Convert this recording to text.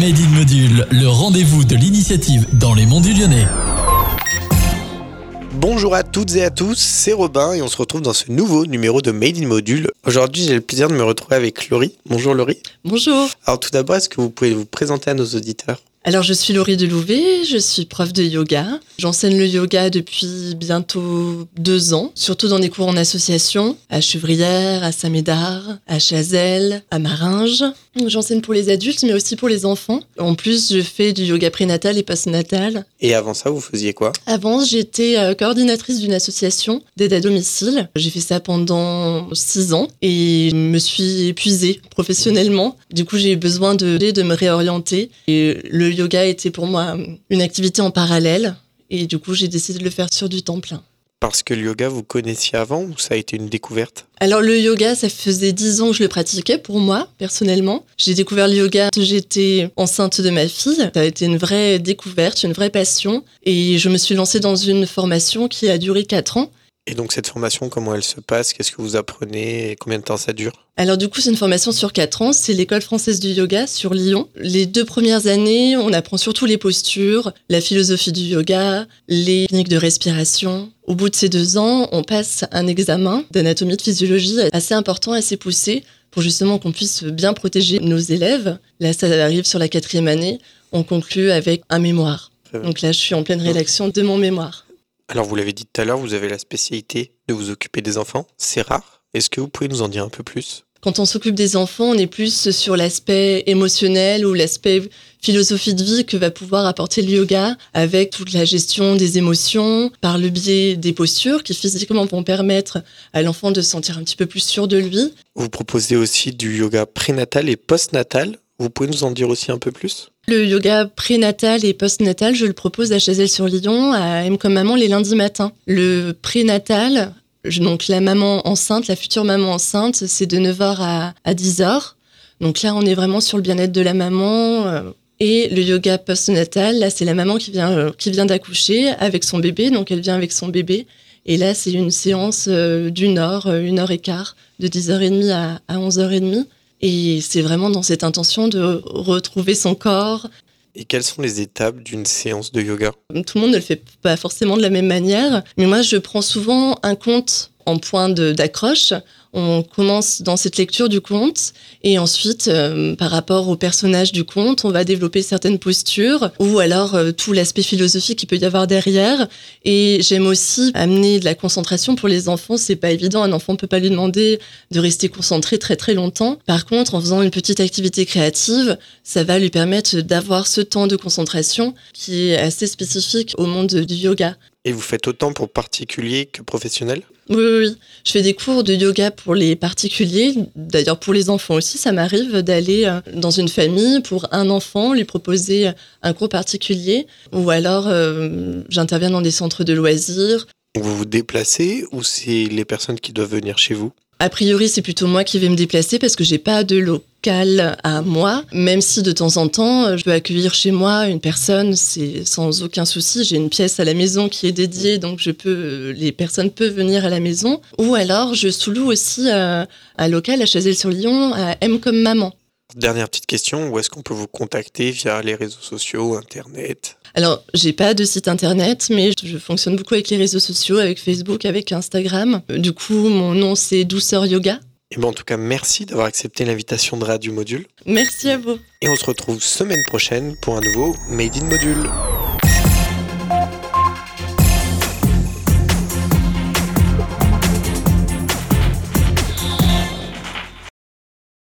Made in Module, le rendez-vous de l'initiative dans les monts du Lyonnais. Bonjour à toutes et à tous, c'est Robin et on se retrouve dans ce nouveau numéro de Made in Module. Aujourd'hui, j'ai le plaisir de me retrouver avec Laurie. Bonjour Laurie. Bonjour. Alors tout d'abord, est-ce que vous pouvez vous présenter à nos auditeurs? Alors je suis Laurie Delouvet, je suis prof de yoga. J'enseigne le yoga depuis bientôt deux ans, surtout dans des cours en association, à Chevrière, à Saint-Médard, à Chazelles, à Maringe. J'enseigne pour les adultes mais aussi pour les enfants. En plus, je fais du yoga prénatal et postnatal. Et avant ça, vous faisiez quoi? Avant, j'étais euh, coordinatrice d'une association d'aide à domicile. J'ai fait ça pendant six ans et me suis épuisée professionnellement. Du coup, j'ai eu besoin de, de me réorienter et le le yoga était pour moi une activité en parallèle. Et du coup, j'ai décidé de le faire sur du temps plein. Parce que le yoga, vous connaissiez avant ou ça a été une découverte? Alors le yoga, ça faisait dix ans que je le pratiquais pour moi, personnellement. J'ai découvert le yoga quand j'étais enceinte de ma fille. Ça a été une vraie découverte, une vraie passion. Et je me suis lancée dans une formation qui a duré quatre ans. Et donc cette formation, comment elle se passe? Qu'est-ce que vous apprenez? Et combien de temps ça dure? Alors du coup, c'est une formation sur 4 ans. C'est l'école française du yoga sur Lyon. Les deux premières années, on apprend surtout les postures, la philosophie du yoga, les techniques de respiration. Au bout de ces deux ans, on passe un examen d'anatomie de physiologie assez important, assez poussé, pour justement qu'on puisse bien protéger nos élèves. Là, ça arrive sur la quatrième année. On conclut avec un mémoire. Donc là, je suis en pleine rédaction de mon mémoire. Alors, vous l'avez dit tout à l'heure, vous avez la spécialité de vous occuper des enfants. C'est rare. Est-ce que vous pouvez nous en dire un peu plus? Quand on s'occupe des enfants, on est plus sur l'aspect émotionnel ou l'aspect philosophie de vie que va pouvoir apporter le yoga avec toute la gestion des émotions par le biais des postures qui physiquement vont permettre à l'enfant de se sentir un petit peu plus sûr de lui. Vous proposez aussi du yoga prénatal et postnatal. Vous pouvez nous en dire aussi un peu plus? Le yoga prénatal et postnatal, je le propose à Chazelle-sur-Lyon, à M comme maman les lundis matins. Le prénatal, donc la maman enceinte, la future maman enceinte, c'est de 9h à, 10h. Donc là, on est vraiment sur le bien-être de la maman. Euh, et le yoga postnatal, là, c'est la maman qui vient, euh, qui vient d'accoucher avec son bébé. Donc elle vient avec son bébé. Et là, c'est une séance euh, d'une heure, une heure et quart, de 10h30 à, à 11h30. Et c'est vraiment dans cette intention de retrouver son corps. Et quelles sont les étapes d'une séance de yoga? Tout le monde ne le fait pas forcément de la même manière, mais moi je prends souvent un compte en point d'accroche on commence dans cette lecture du conte et ensuite, euh, par rapport au personnage du conte, on va développer certaines postures ou alors euh, tout l'aspect philosophique qu'il peut y avoir derrière. Et j'aime aussi amener de la concentration pour les enfants. C'est pas évident. Un enfant peut pas lui demander de rester concentré très très longtemps. Par contre, en faisant une petite activité créative, ça va lui permettre d'avoir ce temps de concentration qui est assez spécifique au monde du yoga. Et vous faites autant pour particuliers que professionnels? Oui, oui, oui, je fais des cours de yoga pour les particuliers. D'ailleurs, pour les enfants aussi, ça m'arrive d'aller euh, dans une famille pour un enfant, lui proposer un cours particulier. Ou alors, euh, j'interviens dans des centres de loisirs. Vous vous déplacez ou c'est les personnes qui doivent venir chez vous? A priori, c'est plutôt moi qui vais me déplacer parce que j'ai pas de local à moi. Même si de temps en temps, je peux accueillir chez moi une personne, c'est sans aucun souci. J'ai une pièce à la maison qui est dédiée, donc je peux, les personnes peuvent venir à la maison. Ou alors, je sous-loue aussi euh, un local à Chazelle-sur-Lyon, à M comme maman. Dernière petite question, où est-ce qu'on peut vous contacter via les réseaux sociaux, Internet? Alors, j'ai pas de site internet, mais je fonctionne beaucoup avec les réseaux sociaux, avec Facebook, avec Instagram. Du coup, mon nom c'est Douceur Yoga. Et bon, en tout cas, merci d'avoir accepté l'invitation de Radio Module. Merci à vous. Et on se retrouve semaine prochaine pour un nouveau Made in Module.